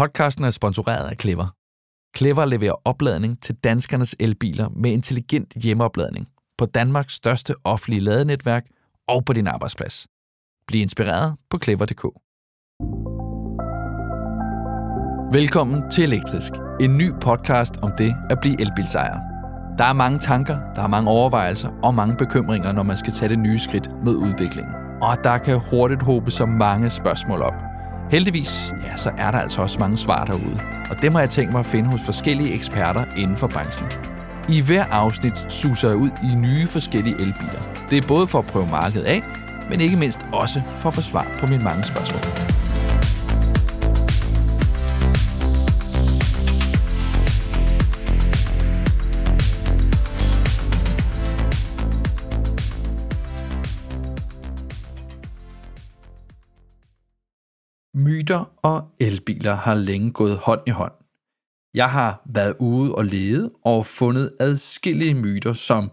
Podcasten er sponsoreret af Clever. Clever leverer opladning til danskernes elbiler med intelligent hjemmeopladning på Danmarks største offentlige ladenetværk og på din arbejdsplads. Bliv inspireret på clever.dk. Velkommen til Elektrisk, en ny podcast om det at blive elbilsejer. Der er mange tanker, der er mange overvejelser og mange bekymringer, når man skal tage det nye skridt med udviklingen. Og der kan hurtigt håbe så mange spørgsmål op. Heldigvis, ja, så er der altså også mange svar derude. Og dem har jeg tænkt mig at finde hos forskellige eksperter inden for branchen. I hver afsnit suser jeg ud i nye forskellige elbiler. Det er både for at prøve markedet af, men ikke mindst også for at få svar på mine mange spørgsmål. Myter og elbiler har længe gået hånd i hånd. Jeg har været ude og lede og fundet adskillige myter, som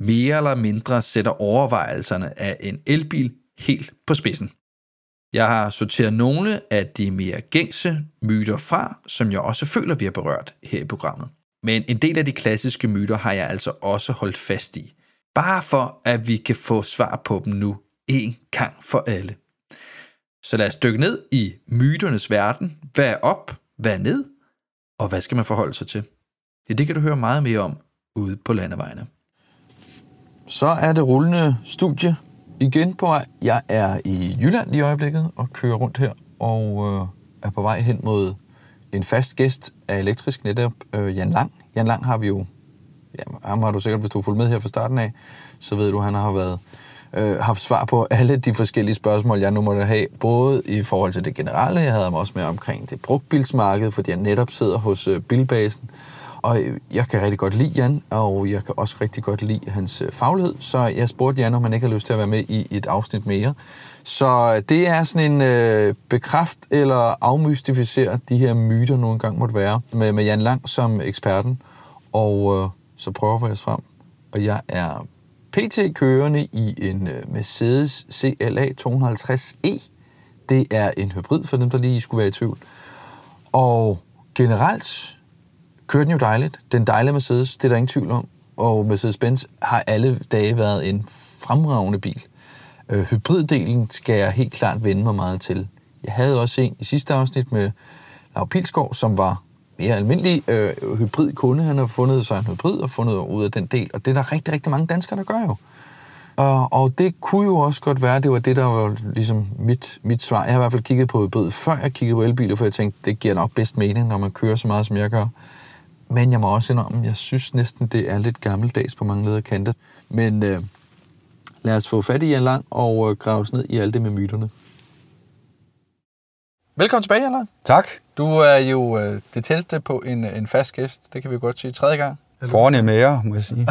mere eller mindre sætter overvejelserne af en elbil helt på spidsen. Jeg har sorteret nogle af de mere gængse myter fra, som jeg også føler, vi har berørt her i programmet. Men en del af de klassiske myter har jeg altså også holdt fast i. Bare for, at vi kan få svar på dem nu en gang for alle. Så lad os dykke ned i myternes verden. Hvad er op? Hvad er ned? Og hvad skal man forholde sig til? Ja, det kan du høre meget mere om ude på landevejene. Så er det rullende studie igen på vej. Jeg er i Jylland i øjeblikket og kører rundt her og øh, er på vej hen mod en fast gæst af Elektrisk netop, øh, Jan Lang. Jan Lang har vi jo, ja, ham har du sikkert, hvis du har fulgt med her fra starten af, så ved du, han har været øh, haft svar på alle de forskellige spørgsmål, jeg nu måtte have, både i forhold til det generelle, jeg havde mig også med omkring det brugtbilsmarked, fordi jeg netop sidder hos øh, Bilbasen, og øh, jeg kan rigtig godt lide Jan, og jeg kan også rigtig godt lide hans øh, faglighed, så jeg spurgte Jan, om han ikke havde lyst til at være med i et afsnit mere. Så øh, det er sådan en øh, bekræft eller afmystificere de her myter, nogle gange måtte være, med, med Jan Lang som eksperten, og øh, så prøver vi os frem. Og jeg er PT kørende i en øh, Mercedes CLA 250e. Det er en hybrid for dem, der lige skulle være i tvivl. Og generelt kører den jo dejligt. Den dejlige Mercedes, det er der ingen tvivl om. Og Mercedes-Benz har alle dage været en fremragende bil. Øh, hybriddelen skal jeg helt klart vende mig meget til. Jeg havde også en i sidste afsnit med Lav Pilskov, som var mere almindelig øh, hybrid kunde. Han har fundet sig en hybrid og fundet ud af den del, og det er der rigtig, rigtig mange danskere, der gør jo. Og, og det kunne jo også godt være, det var det, der var ligesom mit, mit svar. Jeg har i hvert fald kigget på hybrid, før jeg kiggede på elbiler, for jeg tænkte, det giver nok bedst mening, når man kører så meget, som jeg gør. Men jeg må også indrømme, jeg synes næsten, det er lidt gammeldags på mange leder kanter. Men øh, lad os få fat i en Lang og øh, grave os ned i alt det med myterne. Velkommen tilbage, Jan Tak. Du er jo øh, det tætteste på en, en fast gæst, det kan vi godt sige, tredje gang. Forne mere, må jeg sige.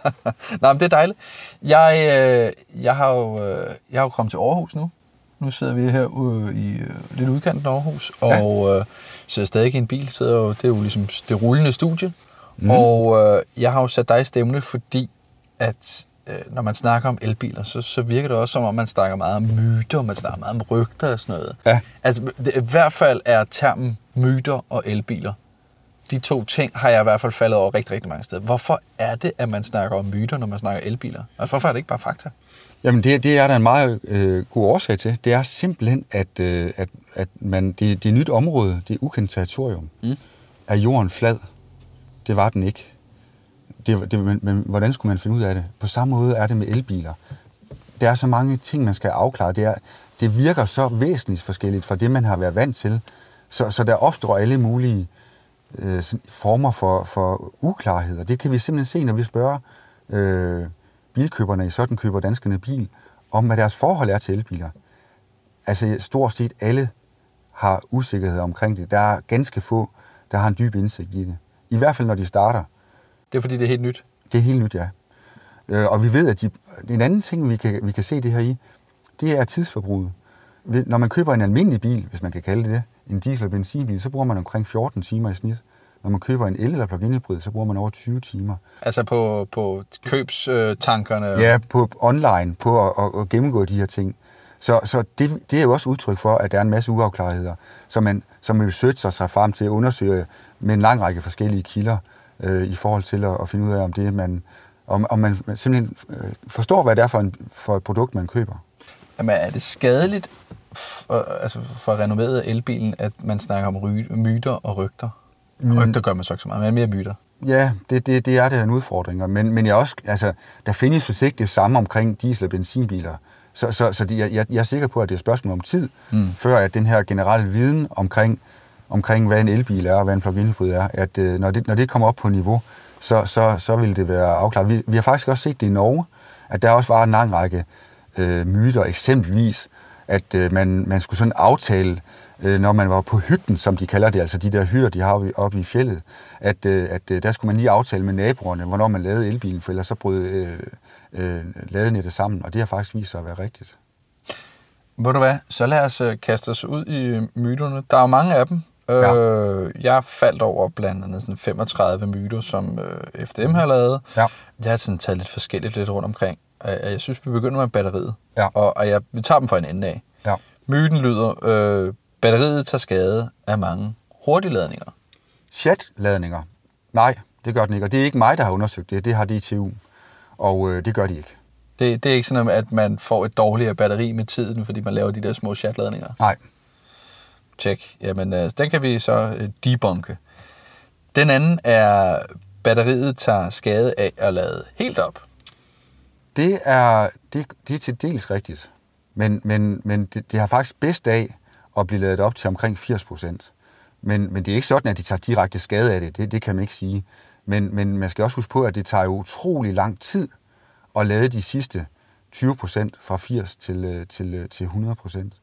Nej, men det er dejligt. Jeg, øh, jeg, har jo, øh, jeg har jo kommet til Aarhus nu. Nu sidder vi her ude i øh, lidt udkanten af Aarhus, ja. og øh, sidder stadig i en bil. Sidder jo, det er jo ligesom det rullende studie. Mm. Og øh, jeg har jo sat dig i stemme, fordi at øh, når man snakker om elbiler, så, så virker det også som om, man snakker meget om myter, man snakker meget om rygter og sådan noget. Ja. Altså, det, i hvert fald er termen myter og elbiler, de to ting har jeg i hvert fald faldet over rigtig, rigtig mange steder. Hvorfor er det, at man snakker om myter, når man snakker elbiler? Altså, hvorfor er det ikke bare fakta? Jamen, det, det er der en meget øh, god årsag til. Det er simpelthen, at, øh, at, at man, det, det er nyt område, det er ukendt territorium. Mm. Er jorden flad? Det var den ikke det, det, men, men hvordan skulle man finde ud af det? På samme måde er det med elbiler. Der er så mange ting, man skal afklare. Det, er, det virker så væsentligt forskelligt fra det, man har været vant til. Så, så der opstår alle mulige øh, former for, for uklarheder. Det kan vi simpelthen se, når vi spørger øh, bilkøberne i sådan køber danskerne bil, om hvad deres forhold er til elbiler. Altså stort set alle har usikkerhed omkring det. Der er ganske få, der har en dyb indsigt i det. I hvert fald når de starter. Det er fordi, det er helt nyt? Det er helt nyt, ja. Øh, og vi ved, at de, en anden ting, vi kan, vi kan se det her i, det er tidsforbruget. Når man køber en almindelig bil, hvis man kan kalde det en diesel- eller benzinbil, så bruger man omkring 14 timer i snit. Når man køber en el- eller plug-in hybrid, så bruger man over 20 timer. Altså på, på købstankerne? Ja, på online, på at, at, at gennemgå de her ting. Så, så det, det er jo også udtryk for, at der er en masse uafklarheder. Så man som researcher sig frem til at undersøge med en lang række forskellige kilder øh, i forhold til at, at finde ud af, om det man, om, om man simpelthen øh, forstår, hvad det er for, en, for et produkt, man køber. Jamen, er det skadeligt for, altså for renoveret elbilen, at man snakker om ry, myter og rygter? Mm. Rygter gør man så ikke så meget, men mere myter. Ja, det, det, det er det en udfordring. Men, men jeg også, altså, der findes jo ikke det samme omkring diesel- og benzinbiler. Så, så, så de, jeg, jeg er sikker på, at det er et spørgsmål om tid, mm. før at den her generelle viden omkring, omkring, hvad en elbil er og hvad en plug-in hybrid er, at øh, når, det, når det kommer op på niveau, så, så, så vil det være afklaret. Vi, vi har faktisk også set det i Norge, at der også var en lang række øh, myter, eksempelvis, at øh, man, man skulle sådan aftale, øh, når man var på hytten, som de kalder det, altså de der hytter, de har oppe, oppe i fjellet, at, øh, at øh, der skulle man lige aftale med naboerne, hvornår man lavede elbilen, for ellers så brød øh, øh, ladenettet sammen, og det har faktisk vist sig at være rigtigt. Ved du hvad, så lad os øh, kaste os ud i øh, myterne. Der er jo mange af dem. Ja. Øh, jeg faldt over blandt andet sådan 35 myter, som øh, FDM har lavet. Ja. Jeg har sådan taget lidt forskelligt lidt rundt omkring. Jeg synes, vi begynder med batteriet. Ja. Og, og jeg, vi tager dem fra en ende af. Ja. Myten lyder, øh, batteriet tager skade af mange hurtigladninger. Chat-ladninger? Nej, det gør den ikke. Og det er ikke mig, der har undersøgt det. Det har DTU. Og øh, det gør de ikke. Det, det er ikke sådan, at man får et dårligere batteri med tiden, fordi man laver de der små chatladninger? Nej. Tjek. Jamen, øh, den kan vi så øh, debunke. Den anden er, batteriet tager skade af at lade helt op. Det er, det, det er til dels rigtigt. Men, men, men det, det har faktisk bedst af at blive lavet op til omkring 80 procent. Men, men det er ikke sådan, at de tager direkte skade af det. Det, det kan man ikke sige. Men, men man skal også huske på, at det tager jo utrolig lang tid at lade de sidste 20 procent fra 80 til, øh, til, øh, til 100 procent.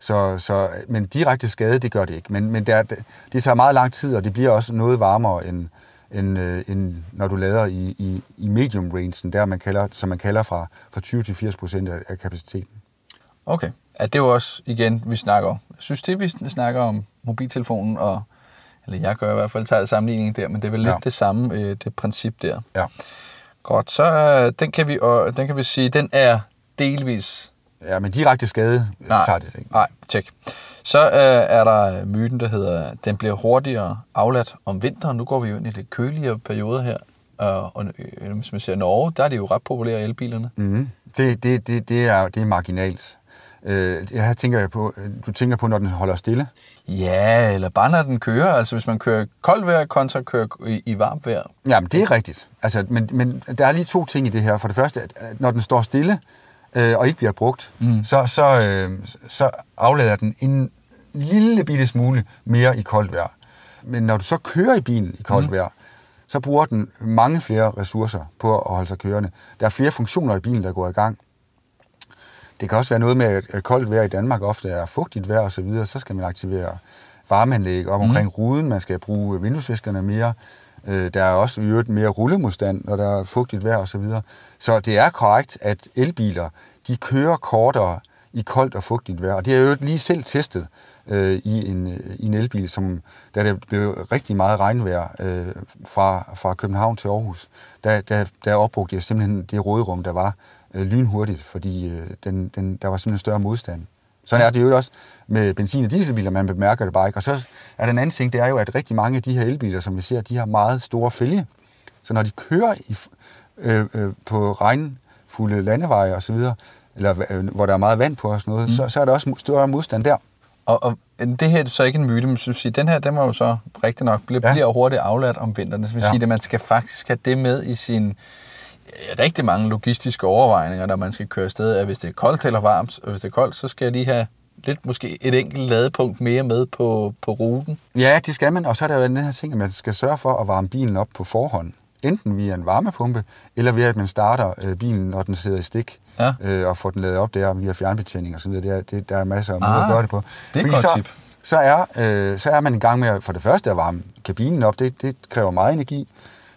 Så, så, men direkte skade, det gør det ikke. Men, men det, det tager meget lang tid, og det bliver også noget varmere, end, end, øh, end når du lader i, i, i medium rangen, der man kalder, som man kalder fra, fra 20 til 80 procent af, af kapaciteten. Okay. Ja, det er jo også, igen, vi snakker. Jeg synes, det vi snakker om mobiltelefonen, og, eller jeg gør i hvert fald, tager sammenligningen der, men det er vel ja. lidt det samme, øh, det princip der. Ja. Godt, så øh, den, kan vi, og, den kan vi sige, den er delvis... Ja, men direkte skade nej, tager det ikke. Nej, tjek. Så øh, er der myten, der hedder, den bliver hurtigere afladt om vinteren. Nu går vi jo ind i lidt køligere perioder her. Og, og øh, hvis man ser Norge, der er det jo ret populære elbilerne. Mm. Det, det, det, det, er, det er marginalt. Øh, jeg tænker på, du tænker på, når den holder stille? Ja, eller bare når den kører. Altså hvis man kører koldt vejr kontra kører i, i varmt vejr. Jamen, det er rigtigt. Altså, men, men der er lige to ting i det her. For det første, at når den står stille øh, og ikke bliver brugt, mm. så, så, øh, så aflader den en lille bitte smule mere i koldt vejr. Men når du så kører i bilen i koldt mm. vejr, så bruger den mange flere ressourcer på at holde sig kørende. Der er flere funktioner i bilen, der går i gang. Det kan også være noget med, at koldt vejr i Danmark ofte er fugtigt vejr osv., så, videre, så skal man aktivere varmeanlæg op omkring mm. ruden, man skal bruge vinduesviskerne mere. Øh, der er også øvrigt mere rullemodstand, når der er fugtigt vejr osv. Så, videre. så det er korrekt, at elbiler de kører kortere i koldt og fugtigt vejr. Og det har jeg jo lige selv testet øh, i, en, i en elbil, som, da der blev rigtig meget regnvejr øh, fra, fra København til Aarhus. Der, der, der opbrugte jeg simpelthen det råderum, der var øh, lynhurtigt, fordi øh, den, den, der var simpelthen større modstand. Sådan er det jo også med benzin- og dieselbiler, man bemærker det bare ikke. Og så er den anden ting, det er jo, at rigtig mange af de her elbiler, som vi ser, de har meget store fælge. Så når de kører i, øh, øh, på regnfulde landeveje osv., eller øh, hvor der er meget vand på og sådan noget, mm. så, så er der også større modstand der. Og, og det her er så ikke en myte, men synes sige, den her, den må jo så rigtig nok blive, ja. bliver hurtigt afladt om vinteren. Det vil ja. sige, at man skal faktisk have det med i sin rigtig mange logistiske overvejninger, når man skal køre afsted, at hvis det er koldt eller varmt, og hvis det er koldt, så skal jeg lige have lidt måske et enkelt ladepunkt mere med på, på ruten. Ja, det skal man, og så er der jo den her ting, at man skal sørge for at varme bilen op på forhånd. Enten via en varmepumpe, eller ved at man starter øh, bilen, når den sidder i stik, ja. øh, og får den lavet op der via fjernbetjening osv. Det er, det, der er masser af måder ah, at gøre det på. Det er et godt så, tip. Så er, øh, så er man i gang med for det første at varme kabinen op. Det, det kræver meget energi.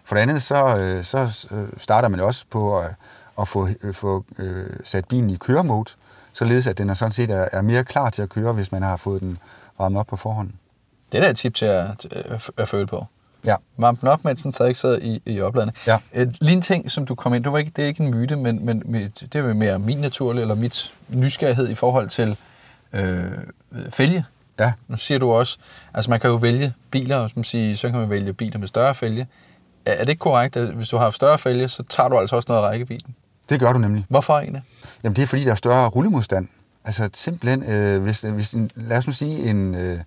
For det andet, så, øh, så øh, starter man også på at, at få, øh, få øh, sat bilen i køremode, således at den er sådan set er, er mere klar til at køre, hvis man har fået den varmet op på forhånd. Det er da et tip til at, at, at føle på. Ja. Varm den op, mens den stadig sidder i, i opladende. Ja. lige en ting, som du kom ind, det, var ikke, det er ikke en myte, men, men det er mere min naturlige, eller mit nysgerrighed i forhold til øh, fælge. Ja. Nu siger du også, altså man kan jo vælge biler, som siger, så kan man vælge biler med større fælge. Er det ikke korrekt, at hvis du har større fælge, så tager du altså også noget af rækkevidden? Det gør du nemlig. Hvorfor egentlig? Jamen det er fordi, der er større rullemodstand. Altså simpelthen, øh, hvis, hvis en, lad os nu sige, en, øh,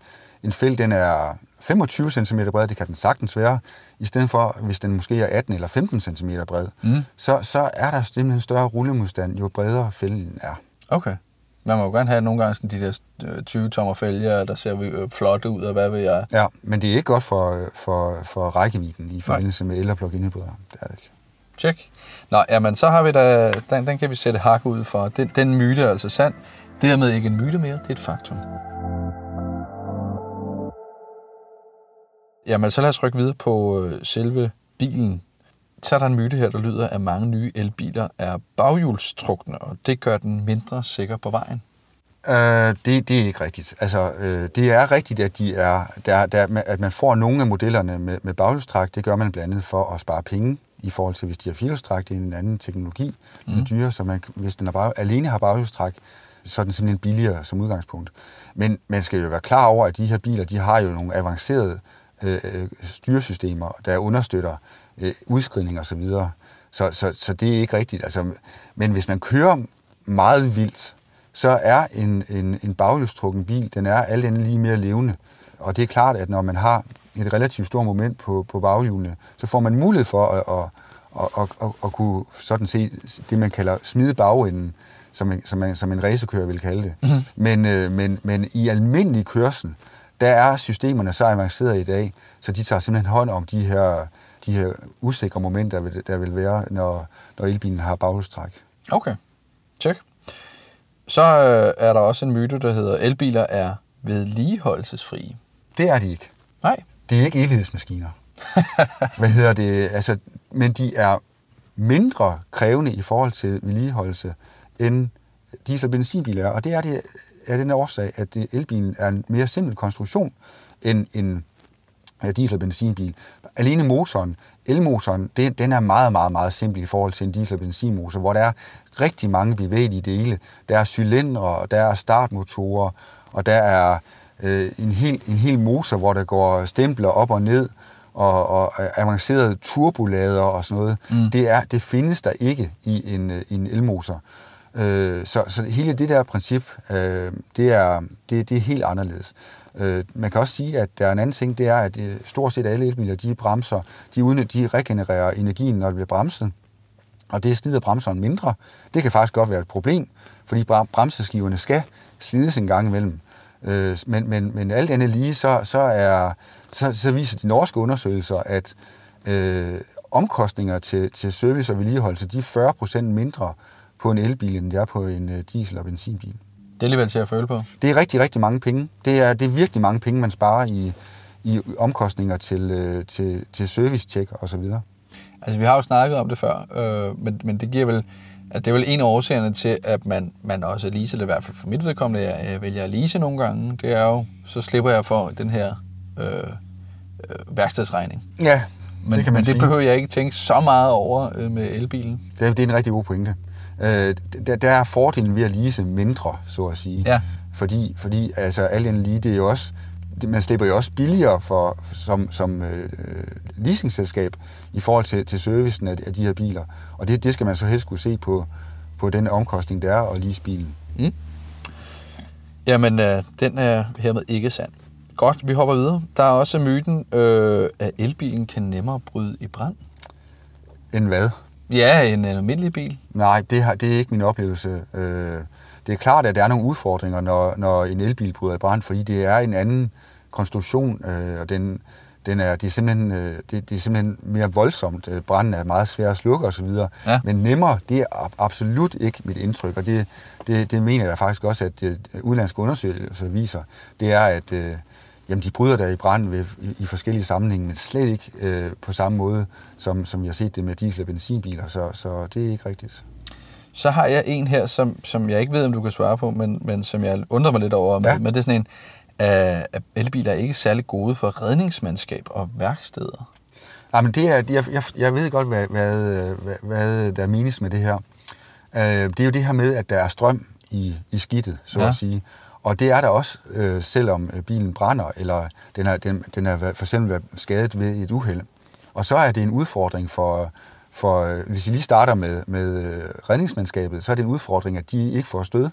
en fælg den er 25 cm bred, det kan den sagtens være, i stedet for, hvis den måske er 18 eller 15 cm bred, Mm. så, så er der simpelthen større rullemodstand, jo bredere fælgen er. Okay. Man må jo gerne have nogle gange sådan de der øh, 20 tommer fælger, der ser øh, flotte ud, og hvad ved jeg. Ja, men det er ikke godt for, for, for rækkevidden i forbindelse med el- og plug-in hybrider. Det er det ikke. Tjek. Nå, jamen så har vi da, den, den kan vi sætte hak ud for. Den, den myte er altså sand. Dermed ikke en myte mere, det er et faktum. Jamen så lad os rykke videre på øh, selve bilen. Så er der en myte her, der lyder, at mange nye elbiler er baghjulstrukne, og det gør den mindre sikker på vejen. Øh, det, det er ikke rigtigt. Altså, øh, det er rigtigt, at, de er, der, der, at man får nogle af modellerne med, med baghjulstræk. Det gør man blandt andet for at spare penge i forhold til, hvis de har firehjulstræk. Det er en anden teknologi, den er Mhm. dyre, så man, hvis den er bare, alene har baghjulstræk, så er den simpelthen billigere som udgangspunkt. Men man skal jo være klar over, at de her biler, de har jo nogle avancerede øh, øh, styresystemer, der understøtter øh, udskridning og så videre. Så, så, så det er ikke rigtigt. Altså, men hvis man kører meget vildt, så er en, en, en baghjulstrukken bil, den er alt andet lige mere levende. Og det er klart, at når man har et relativt stort moment på, på baghjulene, så får man mulighed for at, at, at, at, at, at kunne sådan se det, man kalder smide bagenden, som en, som en, som en racerkører vil kalde det. Mm-hmm. Men, øh, men, men i almindelig kørsel, der er systemerne så avancerede i dag, så de tager simpelthen hånd om de her, de her usikre momenter, der vil- der vil være, når, når elbilen har baghjulstræk. Okay, tjek. Så øh, er der også en myte, der hedder, elbiler er vedligeholdelsesfrie. Det er de ikke. Nej. Det er ikke evighedsmaskiner. Hvad hedder det? Altså, men de er mindre krævende i forhold til vedligeholdelse, end diesel- og benzinbiler er. Og det er det af den årsag, at elbilen er en mere simpel konstruktion end en diesel- og benzinbil. Alene motoren, elmotoren, det, den er meget, meget, meget simpel i forhold til en diesel- og benzinmotor, hvor der er rigtig mange bevægelige dele. Der er cylindre, der er startmotorer, og der er øh, en, hel, en hel motor, hvor der går stempler op og ned, og, og avancerede turbolader og sådan noget. Mm. Det, er, det findes der ikke i en, øh, en elmotor. Øh, så, så hele det der princip, øh, det, er, det, det er helt anderledes. Øh, man kan også sige, at der er en anden ting, det er, at øh, stort set alle elbiler, de bremser, de, udnytter, de regenererer energien, når det bliver bremset. Og det slider bremseren mindre. Det kan faktisk godt være et problem, fordi bremseskiverne skal slides en gang imellem. Øh, men, men, men alt andet lige, så, så, er, så, så viser de norske undersøgelser, at øh, omkostninger til, til service og vedligeholdelse, de er 40% mindre på en elbil, end det er på en øh, diesel- og benzinbil. Det er alligevel til at føle på. Det er rigtig, rigtig mange penge. Det er, det er virkelig mange penge, man sparer i, i omkostninger til, øh, til, til service-check og så videre. Altså, vi har jo snakket om det før, øh, men, men det giver vel, at det er vel en af årsagerne til, at man, man også leaser det, i hvert fald for mit vedkommende, jeg, jeg vælger at lease nogle gange, det er jo, så slipper jeg for den her øh, øh, værkstedsregning. Ja, Men det kan man men det sige. behøver jeg ikke tænke så meget over øh, med elbilen. Det er, det er en rigtig god pointe. Øh, der, der er fordelen ved at lease mindre, så at sige. Ja. Fordi, fordi altså, alt andet lige, det er jo også, det, man slipper jo også billigere for, som, som øh, leasingselskab i forhold til, til servicen af, af de her biler. Og det, det skal man så helst kunne se på, på den omkostning, der er at lease bilen. Mm. Jamen, øh, den er hermed ikke sand. Godt, vi hopper videre. Der er også myten, øh, at elbilen kan nemmere bryde i brand. End hvad? Ja, en almindelig bil. Nej, det, har, det er ikke min oplevelse. Øh, det er klart, at der er nogle udfordringer, når, når en elbil bryder i brand, fordi det er en anden konstruktion, øh, og den, den er, det, er simpelthen, øh, det, det er simpelthen mere voldsomt. Øh, Branden er meget svær at slukke osv. Ja. Men nemmere, det er ab- absolut ikke mit indtryk, og det, det, det mener jeg faktisk også, at øh, udlandske undersøgelser viser. Det er, at øh, jamen, de bryder der i brand ved, i, i forskellige sammenhænge, men slet ikke øh, på samme måde, som, som jeg har set det med diesel- og benzinbiler, så, så det er ikke rigtigt. Så har jeg en her, som, som jeg ikke ved, om du kan svare på, men, men som jeg undrer mig lidt over. Ja. Men det er sådan en, at at elbiler er ikke særlig gode for redningsmandskab og værksteder. Ja, men det er, jeg, jeg, jeg ved godt, hvad, hvad, hvad, hvad der menes med det her. Øh, Det er jo det her med, at der er strøm i, i skidtet, så Ja. at sige. Og det er der også, øh, selvom øh, bilen brænder, eller den er, den, den er for eksempel været skadet ved et uheld. Og så er det en udfordring for, for øh, hvis vi lige starter med, med øh, redningsmandskabet, så er det en udfordring, at de ikke får stød.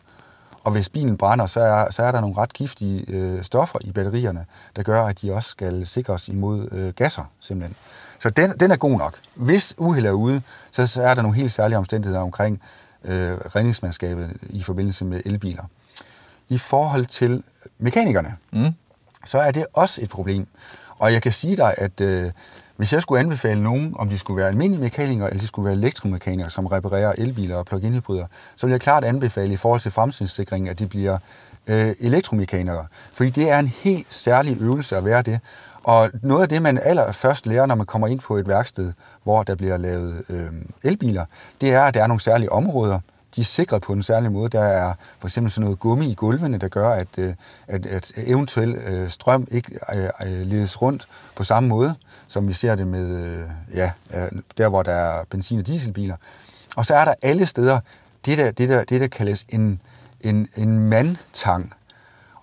Og hvis bilen brænder, så er, så er der nogle ret giftige øh, stoffer i batterierne, der gør, at de også skal sikres imod øh, gasser, simpelthen. Så den, den er god nok. Hvis uheld er ude, så, så er der nogle helt særlige omstændigheder omkring øh, redningsmandskabet i forbindelse med elbiler. I forhold til mekanikerne, mm. så er det også et problem. Og jeg kan sige dig, at øh, hvis jeg skulle anbefale nogen, om de skulle være almindelige mekanikere, eller de skulle være elektromekanikere, som reparerer elbiler og plug-in hybrider, så vil jeg klart anbefale i forhold til fremtidssikringen, at de bliver øh, elektromekanikere. Fordi det er en helt særlig øvelse at være det. Og noget af det, man allerførst lærer, når man kommer ind på et værksted, hvor der bliver lavet øh, elbiler, det er, at der er nogle særlige områder, de er sikret på en særlig måde. Der er for eksempel sådan noget gummi i gulvene, der gør, at, øh, at, at eventuel øh, strøm ikke øh, ledes rundt på samme måde, som vi ser det med, ja, der hvor der er benzin- og dieselbiler. Og så er der alle steder det, der, det, der, det, der kaldes en, en, en mandtang.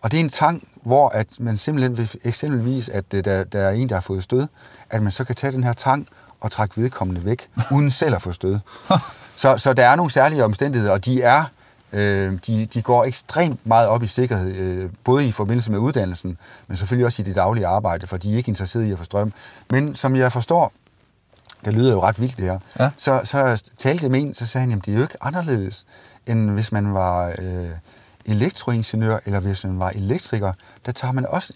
Og det er en tang, hvor at man simpelthen, eksempelvis, at der, der er en, der har fået stød, at man så kan tage den her tang og trække vedkommende væk, uden selv at få stød. Så, så der er nogle særlige omstændigheder, og de er øh, de, de går ekstremt meget op i sikkerhed, øh, både i forbindelse med uddannelsen, men selvfølgelig også i det daglige arbejde, for de er ikke interesseret i at få strøm. Men som jeg forstår, det lyder jo ret vildt det her, ja. så, så talte jeg med en, så sagde han, at det er jo ikke anderledes, end hvis man var øh, elektroingeniør, eller hvis man var elektriker, der tager man også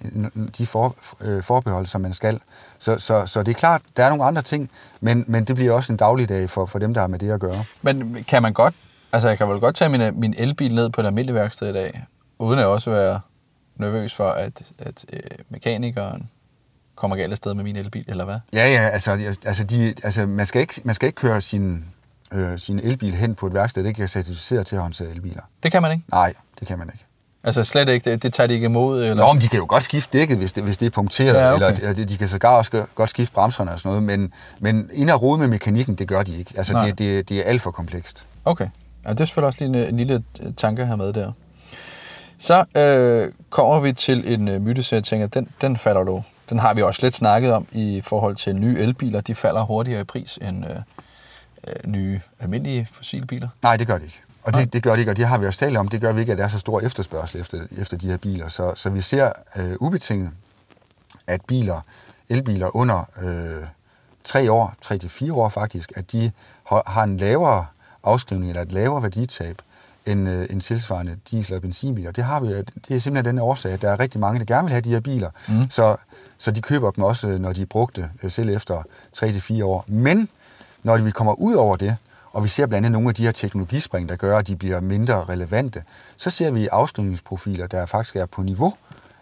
de for, øh, forbehold, som man skal. Så, så, så det er klart, der er nogle andre ting, men, men det bliver også en dagligdag for, for dem, der har med det at gøre. Men kan man godt, altså jeg kan vel godt tage min, min elbil ned på et almindeligt værksted i dag, uden at også være nervøs for, at, at øh, mekanikeren kommer galt afsted med min elbil, eller hvad? Ja, ja, altså, altså, de, altså man, skal ikke, man skal ikke køre sin, øh, sin elbil hen på et værksted, det er certificeret til at håndtere elbiler. Det kan man ikke? Nej, det kan man ikke. Altså slet ikke, det, det tager de ikke imod? Eller? Nå, men de kan jo godt skifte dækket, hvis det, hvis det er punkteret, ja, okay. eller de, de kan sågar også godt skifte bremserne og sådan noget, men, men ind og rode med mekanikken, det gør de ikke. Altså, det, det, det er alt for komplekst. Okay. Ja, det er selvfølgelig også lige en, en lille tanke her med der. Så øh, kommer vi til en uh, myte, så jeg tænker, den, den falder du. Den har vi også lidt snakket om i forhold til nye elbiler. De falder hurtigere i pris end øh, øh, nye almindelige fossilbiler. Nej, det gør de ikke. Og det, det gør det ikke, og det har vi også talt om. Det gør vi ikke, at der er så stor efterspørgsel efter, efter de her biler. Så, så vi ser øh, ubetinget, at biler, elbiler under øh, 3 år, 3 til fire år faktisk, at de har en lavere afskrivning eller et lavere værditab end, øh, end tilsvarende diesel- og benzinbiler. Det, har vi, det er simpelthen den årsag, at der er rigtig mange, der gerne vil have de her biler, mm. så, så de køber dem også, når de er brugte, øh, selv efter 3 til fire år. Men når vi kommer ud over det, og vi ser blandt andet nogle af de her teknologispring, der gør, at de bliver mindre relevante, så ser vi afskrivningsprofiler, der faktisk er på niveau,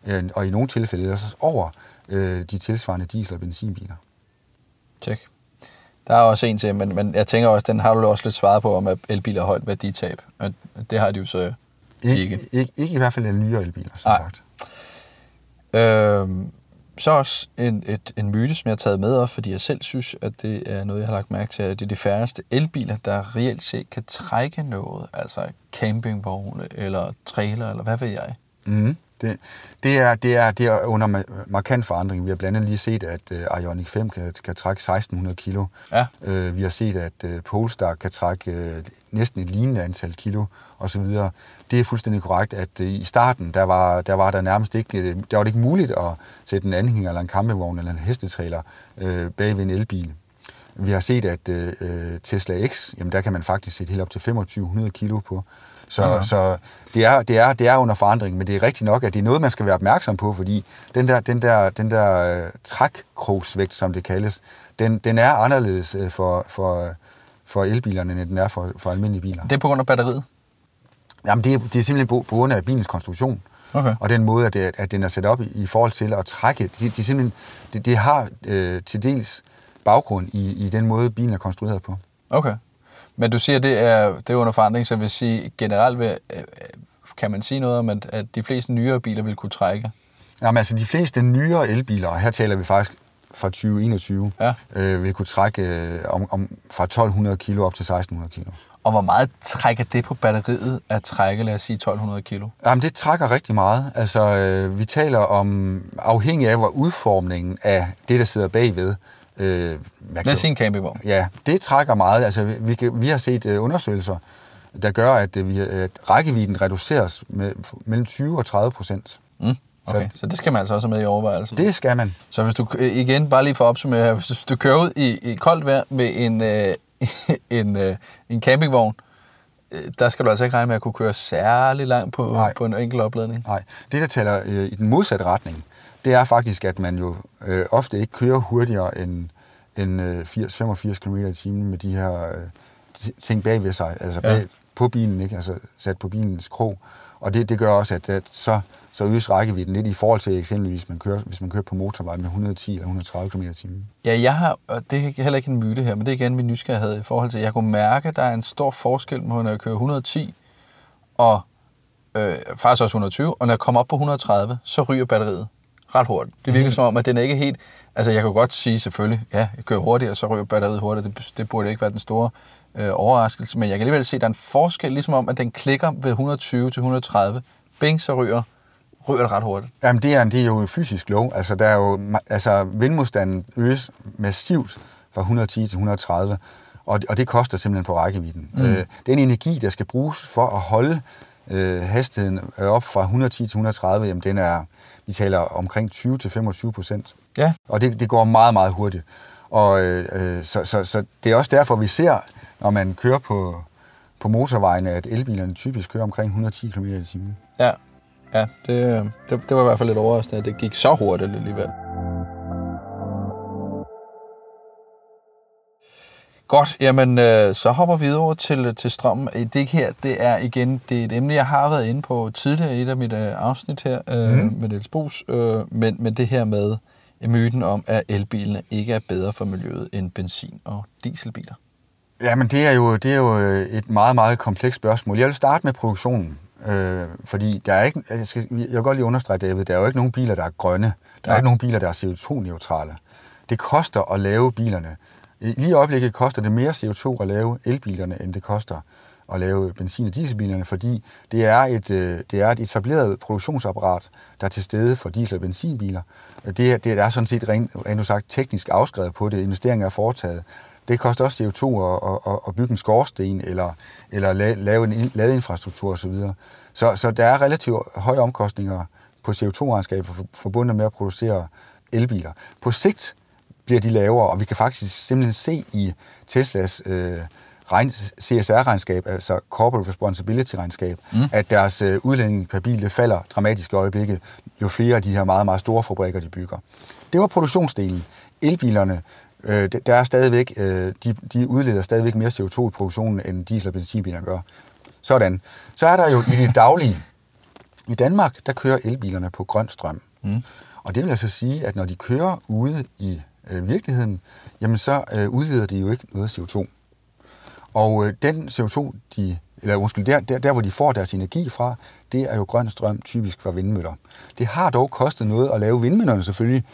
øh, og i nogle tilfælde også over øh, de tilsvarende diesel- og benzinbiler. Tjek. Der er også en til, men, men jeg tænker også, den har du også lidt svaret på, om at elbiler har højt værditab. Og det har de jo så ikke. Ikke, ikke, ikke i hvert fald en nyere elbiler, som Nej. sagt. Øhm, så også en, et, en myte, som jeg har taget med op, fordi jeg selv synes, at det er noget, jeg har lagt mærke til, at det er de færreste elbiler, der reelt set kan trække noget, altså campingvogne eller trailer, eller hvad ved jeg. Mm. Det, det, er, det, er, det er under markant forandring. Vi har blandt andet lige set, at uh, Ioniq 5 kan, kan trække 1600 kilo. Ja. Uh, vi har set, at uh, Polestar kan trække uh, næsten et lignende antal kilo osv. Det er fuldstændig korrekt, at uh, i starten, der var, der var der nærmest ikke, der var det ikke muligt at sætte en anhænger eller en campingvogn eller en hestetrailer uh, bag ved en elbil. Vi har set, at uh, Tesla X, jamen der kan man faktisk sætte helt op til 2500 kilo på. Så, ja. så det, er, det, er, det er under forandring, men det er rigtigt nok, at det er noget, man skal være opmærksom på, fordi den der, den der, den der uh, trækkrogsvægt, som det kaldes, den, den er anderledes uh, for, for, for elbilerne, end den er for, for almindelige biler. Det er på grund af batteriet? Jamen, det er, det er simpelthen på, på grund af bilens konstruktion. Okay. Og den måde, at, det, at den er sat op i, i forhold til at trække. Det, det, simpelthen, det, det har øh, til dels baggrund i, i den måde, bilen er konstrueret på. Okay. Men du siger, det er, det er under forandring, så vil sige, generelt vil, øh, kan man sige noget om, at, at de fleste nyere biler vil kunne trække? Jamen altså, de fleste nyere elbiler, og her taler vi faktisk fra 2021, ja. øh, vil kunne trække øh, om, om, fra 1200 kilo op til 1600 kilo. Og hvor meget trækker det på batteriet at trække, lad os sige, 1200 kilo? Jamen, det trækker rigtig meget. Altså, øh, vi taler om, afhængig af, hvor udformningen af det, der sidder bagved, øh, lad os en campingvogn. Ja, det trækker meget. Altså, vi, vi, vi har set øh, undersøgelser, der gør, at, øh, vi, at rækkevidden reduceres med mellem 20 og 30 procent. Mm. Okay, så, så det skal man altså også have med i overvejelsen? Det skal man. Så hvis du, igen, bare lige for at opsummere, hvis du kører ud i, i koldt vejr med en, øh, en, øh, en campingvogn, øh, der skal du altså ikke regne med at kunne køre særlig langt på, Nej. på en enkelt opladning. Nej, det der taler øh, i den modsatte retning, det er faktisk, at man jo øh, ofte ikke kører hurtigere end, end øh, 80-85 km i timen med de her øh, ting bag ved sig, altså bag, ja. på bilen, ikke? altså sat på bilens krog. Og det, det gør også, at, at så så øges rækkevidden lidt i forhold til eksempelvis, man kører, hvis man kører på motorvej med 110 eller 130 km i timen. Ja, jeg har, og det er heller ikke en myte her, men det er igen min nysgerrighed i forhold til, at jeg kunne mærke, at der er en stor forskel på, når jeg kører 110 og øh, faktisk også 120, og når jeg kommer op på 130, så ryger batteriet ret hurtigt. Det virker som om, at den er ikke helt... Altså, jeg kan godt sige selvfølgelig, ja, jeg kører hurtigt, og så ryger batteriet hurtigt. Det, det burde ikke være den store øh, overraskelse, men jeg kan alligevel se, at der er en forskel, ligesom om, at den klikker ved 120 til 130. Bing, så ryger ryger det ret hurtigt. Jamen, det er, det er jo en fysisk lov. Altså, der er jo, altså, vindmodstanden øges massivt fra 110 til 130, og, og det koster simpelthen på rækkevidden. Mm. Øh, den energi, der skal bruges for at holde øh, hastigheden op fra 110 til 130, jamen, den er, vi taler omkring 20 til 25 procent. Ja. Og det, det går meget, meget hurtigt. Og øh, øh, så, så, så det er også derfor, vi ser, når man kører på, på motorvejene, at elbilerne typisk kører omkring 110 km i timen. Ja, Ja, det, det, det var i hvert fald lidt overraskende, at det gik så hurtigt alligevel. Godt, jamen øh, så hopper vi over til, til strømmen. Det her, det er igen det er et emne, jeg har været inde på tidligere i et af mit øh, afsnit her øh, mm. med Niels Bos, øh, men, men det her med myten om, at elbilerne ikke er bedre for miljøet end benzin- og dieselbiler. Jamen det er, jo, det er jo et meget, meget komplekst spørgsmål. Jeg vil starte med produktionen. Øh, fordi der er ikke, jeg, skal, jeg vil godt lige understrege, David, der er jo ikke nogen biler, der er grønne. Der er ikke nogen biler, der er CO2-neutrale. Det koster at lave bilerne. Lige i øjeblikket koster det mere CO2 at lave elbilerne, end det koster at lave benzin- og dieselbilerne, fordi det er, et, øh, det er et etableret produktionsapparat, der er til stede for diesel- og benzinbiler. Det, det er sådan set rent, rent sagt teknisk afskrevet på det. Investeringer er foretaget. Det koster også CO2 at, at, at bygge en skorsten eller, eller lave en ladeinfrastruktur osv. Så, så der er relativt høje omkostninger på CO2-regnskabet forbundet med at producere elbiler. På sigt bliver de lavere, og vi kan faktisk simpelthen se i Teslas øh, CSR-regnskab, altså Corporate Responsibility-regnskab, mm. at deres øh, udlænding per bil falder dramatisk i øjeblikket, jo flere af de her meget, meget store fabrikker, de bygger. Det var produktionsdelen. Elbilerne Øh, der er stadigvæk, øh, de, de udleder stadigvæk mere CO2 i produktionen, end diesel- og benzinbiler gør. Sådan. Så er der jo i det daglige. I Danmark, der kører elbilerne på grøn strøm. Mm. Og det vil altså sige, at når de kører ude i øh, virkeligheden, jamen så øh, udleder de jo ikke noget CO2. Og øh, den CO2, de, eller undskyld, der, der, der hvor de får deres energi fra, det er jo grøn strøm, typisk fra vindmøller. Det har dog kostet noget at lave vindmøllerne selvfølgelig,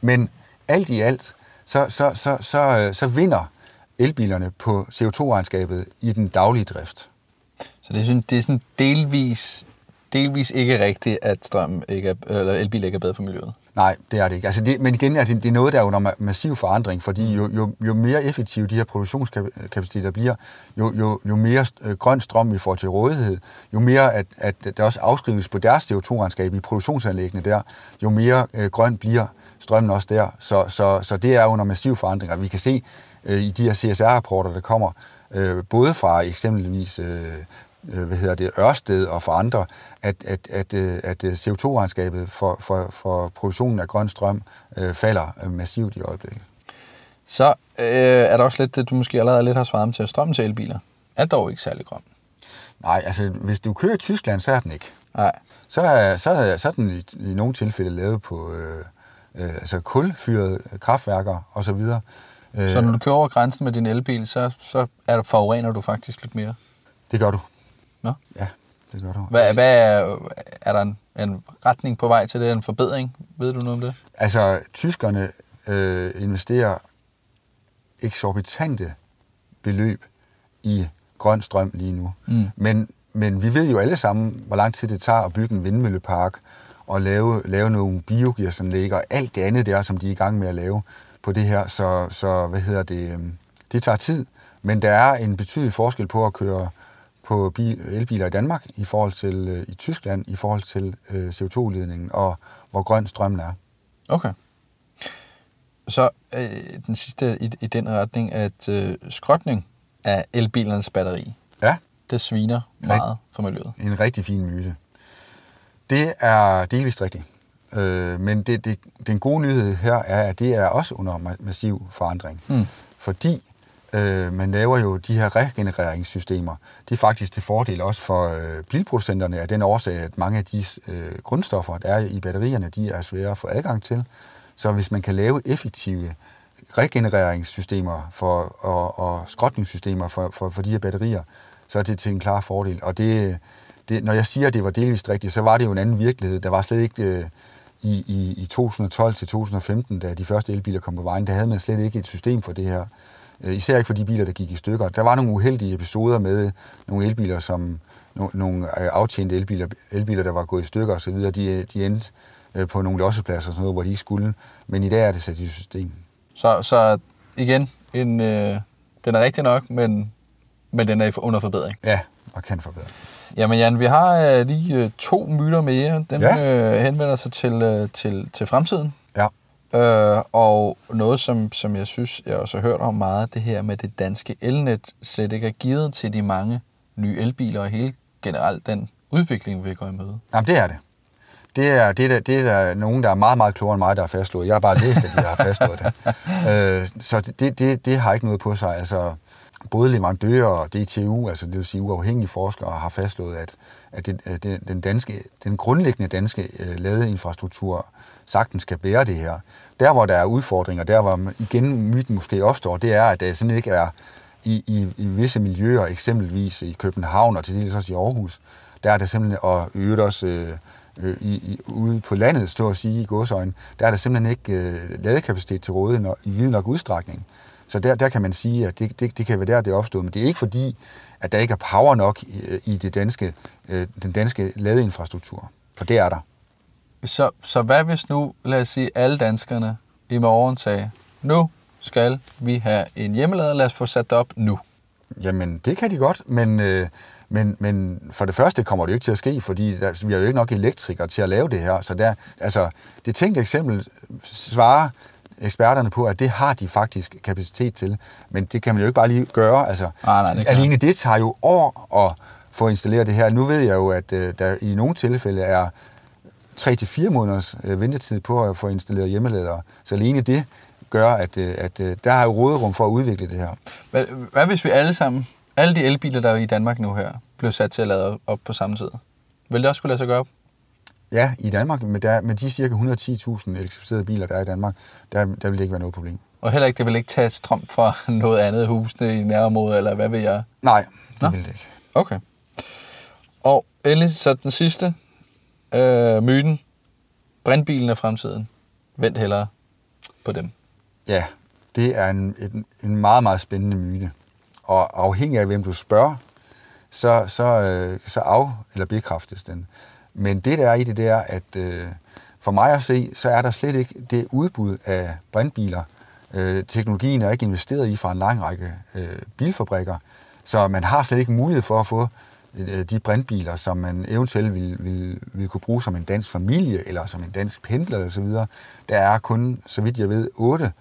men alt i alt, så, så, så, så, øh, så vinder elbilerne på CO2-regnskabet i den daglige drift. Så det synes, det er sådan delvis, delvis ikke rigtigt, at strøm ikke er, eller elbil ikke er bedre for miljøet? Nej, det er det ikke. Altså det, men igen er det, det er noget, der er under massiv forandring, fordi jo, jo, jo mere effektive de her produktionskapaciteter bliver, jo, jo, jo mere øh, grøn strøm vi får til rådighed, jo mere at, at der også afskrives på deres CO2-regnskab i produktionsanlæggene der, jo mere øh, grøn bliver strømmen også der. Så, så, så det er under massiv forandring, og vi kan se øh, i de her CSR-rapporter, der kommer, øh, både fra eksempelvis øh, hvad hedder det, Ørsted og fra andre, at, at, at, øh, at CO2-regnskabet for, for, for produktionen af grøn strøm øh, falder massivt i øjeblikket. Så øh, er der også lidt det, du måske allerede lidt har svaret til, strøm til elbiler er dog ikke særlig grøn. Nej, altså hvis du kører i Tyskland, så er den ikke. Nej. Så er, så er, så er den i, i nogle tilfælde lavet på, øh, øh, altså kulfyrede kraftværker osv. Så, øh, så når du kører over grænsen med din elbil, så, så er du, forurener du faktisk lidt mere? Det gør du. Nå? Ja, det gør du. Hvad, hvad er, er der en, en retning på vej til det, en forbedring? Ved du noget om det? Altså, tyskerne øh, investerer eksorbitante beløb i grøn strøm lige nu. Mm. Men, men vi ved jo alle sammen, hvor lang tid det tager at bygge en vindmøllepark og lave, lave nogle biogasanlæg og alt det andet der, som de er i gang med at lave på det her. Så, så hvad hedder det, øhm, det tager tid, men der er en betydelig forskel på at køre på elbiler i Danmark i forhold til øh, i Tyskland i forhold til øh, CO2-udledningen og hvor grøn strømmen er. Okay. Så øh, den sidste i, i den retning, at øh, skrotning af elbilernes batteri, ja. det sviner meget for miljøet. En rigtig fin myte. Det er delvist rigtigt. Øh, men det, det, den gode nyhed her er, at det er også under massiv forandring. Mm. Fordi øh, man laver jo de her regenereringssystemer. Det er faktisk til fordel også for øh, bilproducenterne af den årsag, at mange af de øh, grundstoffer, der er i batterierne, de er svære at få adgang til. Så hvis man kan lave effektive regenereringssystemer for, og, og skrotningssystemer for, for, for de her batterier, så er det til en klar fordel. Og det, det, når jeg siger, at det var delvist rigtigt, så var det jo en anden virkelighed. Der var slet ikke... Øh, i, i, i 2012 til 2015, da de første elbiler kom på vejen, der havde man slet ikke et system for det her. Øh, især ikke for de biler, der gik i stykker. Der var nogle uheldige episoder med nogle elbiler, som nogle øh, aftjente elbiler, elbiler, der var gået i stykker osv., de, de endte øh, på nogle lossepladser og sådan noget, hvor de ikke skulle. Men i dag er det sat i system. Så, så igen, en, øh, den er rigtig nok, men, men den er under forbedring. Ja, og kan forbedre. Jamen Jan, vi har øh, lige øh, to myter mere. Den ja. øh, henvender sig til, øh, til, til fremtiden. Øh, og noget, som, som jeg synes, jeg også har hørt om meget, det her med det danske elnet slet ikke er givet til de mange nye elbiler og hele generelt den udvikling, vi går i møde. Jamen det er det. Det er, det, er, det er der nogen, der er meget, meget klogere end mig, der har fastslået. Jeg har bare læst, at de har fastslået det. øh, så det, det, det har ikke noget på sig. Altså, både leverandører og DTU, altså det vil sige uafhængige forskere, har fastslået, at, at, det, at det, den, danske, den grundlæggende danske øh, ladeinfrastruktur sagtens kan bære det her. Der, hvor der er udfordringer, der hvor igen myten måske opstår, det er, at øh, der simpelthen ikke er i, i, i visse miljøer, eksempelvis i København og til dels også i Aarhus, der er der simpelthen, og øvrigt også øh, øh, i, i, ude på landet, stå at sige i godsøjne, der er der simpelthen ikke øh, ladekapacitet til rådighed i vid nok udstrækning. Så der, der kan man sige, at det, det, det kan være der, det er opstået. Men det er ikke fordi, at der ikke er power nok i, øh, i det danske, øh, den danske ladeinfrastruktur. For det er der. Så, så hvad hvis nu, lad os sige, alle danskerne i morgen sagde, nu skal vi have en hjemmelader, lad os få sat det op nu. Jamen, det kan de godt, men, øh, men, men for det første kommer det jo ikke til at ske, fordi der, vi har jo ikke nok elektrikere til at lave det her. Så der, altså, det tænkte eksempel svarer eksperterne på, at det har de faktisk kapacitet til. Men det kan man jo ikke bare lige gøre. Altså, ah, nej, det alene det tager jo år at få installeret det her. Nu ved jeg jo, at øh, der i nogle tilfælde er 3-4 måneders øh, ventetid på at få installeret hjemmeladere. Så alene det gør, at, øh, at der er jo råderum for at udvikle det her. Hvad, hvad hvis vi alle sammen, alle de elbiler, der er i Danmark nu her, blev sat til at lade op på samme tid? Vil det også skulle lade sig gøre op? Ja, i Danmark, med, der, med de cirka 110.000 elektrificerede biler, der er i Danmark, der, der vil det ikke være noget problem. Og heller ikke, det vil ikke tage strøm fra noget andet husene i nærområdet, eller hvad vil jeg? Nej, det Nå? vil det ikke. Okay. Og endelig så den sidste øh, myten. Brændbilen af fremtiden. Vent hellere på dem. Ja, det er en, en, en meget, meget spændende myte. Og afhængig af, hvem du spørger, så, så, øh, så af- eller bekræftes den. Men det, der er i det, det er, at øh, for mig at se, så er der slet ikke det udbud af brintbiler. Øh, teknologien er ikke investeret i fra en lang række øh, bilfabrikker, så man har slet ikke mulighed for at få Øh, de brintbiler, som man eventuelt vil, vil, ville kunne bruge som en dansk familie eller som en dansk pendler osv. Der er kun, så vidt jeg ved, otte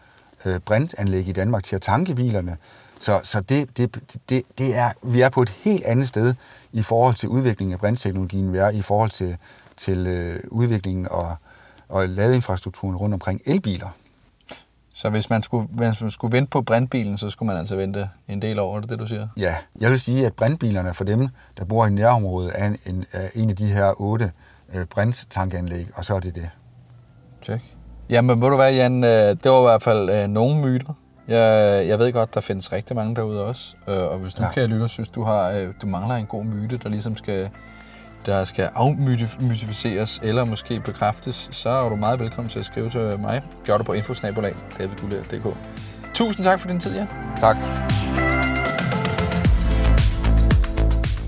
øh, brintanlæg i Danmark til at tanke bilerne. Så, så det, det, det, det er, vi er på et helt andet sted i forhold til udviklingen af brintteknologien, vi er i forhold til, til øh, udviklingen og, og ladeinfrastrukturen rundt omkring elbiler. Så hvis man skulle, hvis man skulle vente på brintbilen, så skulle man altså vente en del over, det det, du siger? Ja, jeg vil sige, at brintbilerne for dem, der bor i nærområdet, er en, en, er en af de her otte øh, brintankanlæg, og så er det det. Check. Jamen, må du være, Jan, øh, det var i hvert fald øh, nogle myter, jeg, jeg ved godt, der findes rigtig mange derude også, øh, og hvis du, ja. kan lytte, synes, du, har, øh, du mangler en god myte, der ligesom skal, der skal afmytificeres eller måske bekræftes, så er du meget velkommen til at skrive til mig. Gør det på infosnabolag, davidgulær.dk. Tusind tak for din tid, ja. Tak.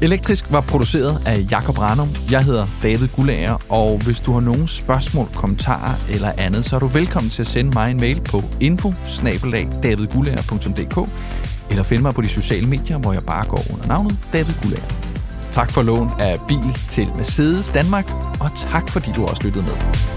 Elektrisk var produceret af Jakob Ranum. Jeg hedder David Gullager, og hvis du har nogle spørgsmål, kommentarer eller andet, så er du velkommen til at sende mig en mail på info eller finde mig på de sociale medier, hvor jeg bare går under navnet David Gullager. Tak for lån af bil til Mercedes Danmark, og tak fordi du også lyttede med.